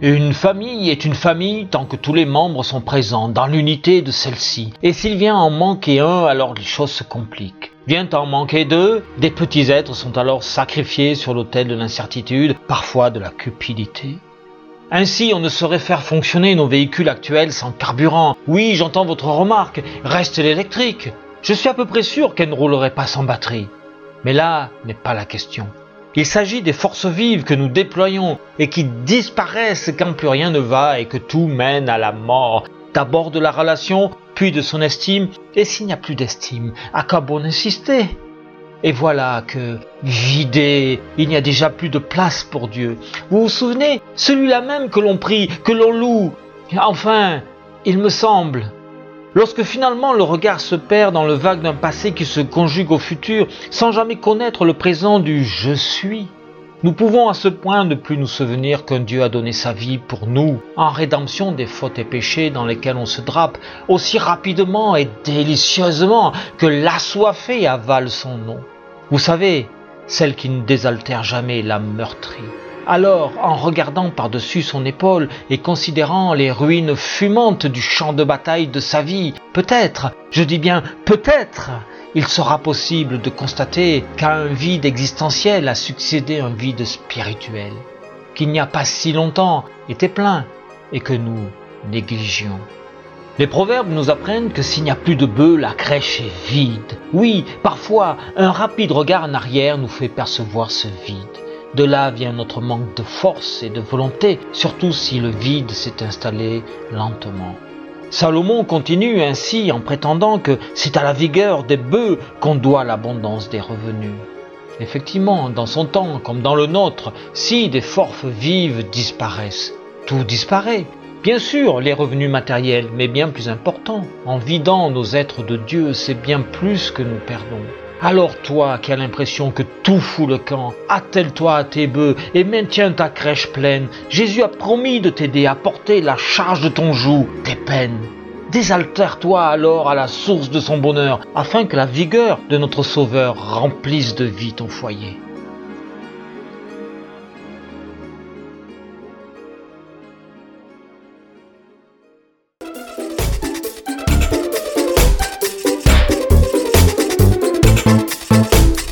Une famille est une famille tant que tous les membres sont présents dans l'unité de celle-ci. Et s'il vient en manquer un, alors les choses se compliquent. Vient en manquer deux, des petits êtres sont alors sacrifiés sur l'autel de l'incertitude, parfois de la cupidité. Ainsi, on ne saurait faire fonctionner nos véhicules actuels sans carburant. Oui, j'entends votre remarque, reste l'électrique. Je suis à peu près sûr qu'elle ne roulerait pas sans batterie. Mais là n'est pas la question. Il s'agit des forces vives que nous déployons et qui disparaissent quand plus rien ne va et que tout mène à la mort. D'abord de la relation, puis de son estime, et s'il n'y a plus d'estime, à quoi bon insister? Et voilà que, vidé, il n'y a déjà plus de place pour Dieu. Vous vous souvenez, celui-là même que l'on prie, que l'on loue, enfin, il me semble, Lorsque finalement le regard se perd dans le vague d'un passé qui se conjugue au futur sans jamais connaître le présent du je suis, nous pouvons à ce point ne plus nous souvenir qu'un Dieu a donné sa vie pour nous, en rédemption des fautes et péchés dans lesquels on se drape, aussi rapidement et délicieusement que l'assoiffé avale son nom. Vous savez, celle qui ne désaltère jamais la meurtrie. Alors, en regardant par-dessus son épaule et considérant les ruines fumantes du champ de bataille de sa vie, peut-être, je dis bien peut-être, il sera possible de constater qu'à un vide existentiel a succédé un vide spirituel, qu'il n'y a pas si longtemps était plein et que nous négligions. Les proverbes nous apprennent que s'il n'y a plus de bœufs, la crèche est vide. Oui, parfois, un rapide regard en arrière nous fait percevoir ce vide. De là vient notre manque de force et de volonté, surtout si le vide s'est installé lentement. Salomon continue ainsi en prétendant que c'est à la vigueur des bœufs qu'on doit l'abondance des revenus. Effectivement, dans son temps comme dans le nôtre, si des forces vives disparaissent, tout disparaît. Bien sûr, les revenus matériels, mais bien plus important. En vidant nos êtres de Dieu, c'est bien plus que nous perdons. Alors toi qui as l'impression que tout fout le camp, attelle-toi à tes bœufs et maintiens ta crèche pleine. Jésus a promis de t'aider à porter la charge de ton joug, tes peines. Désaltère-toi alors à la source de son bonheur, afin que la vigueur de notre Sauveur remplisse de vie ton foyer.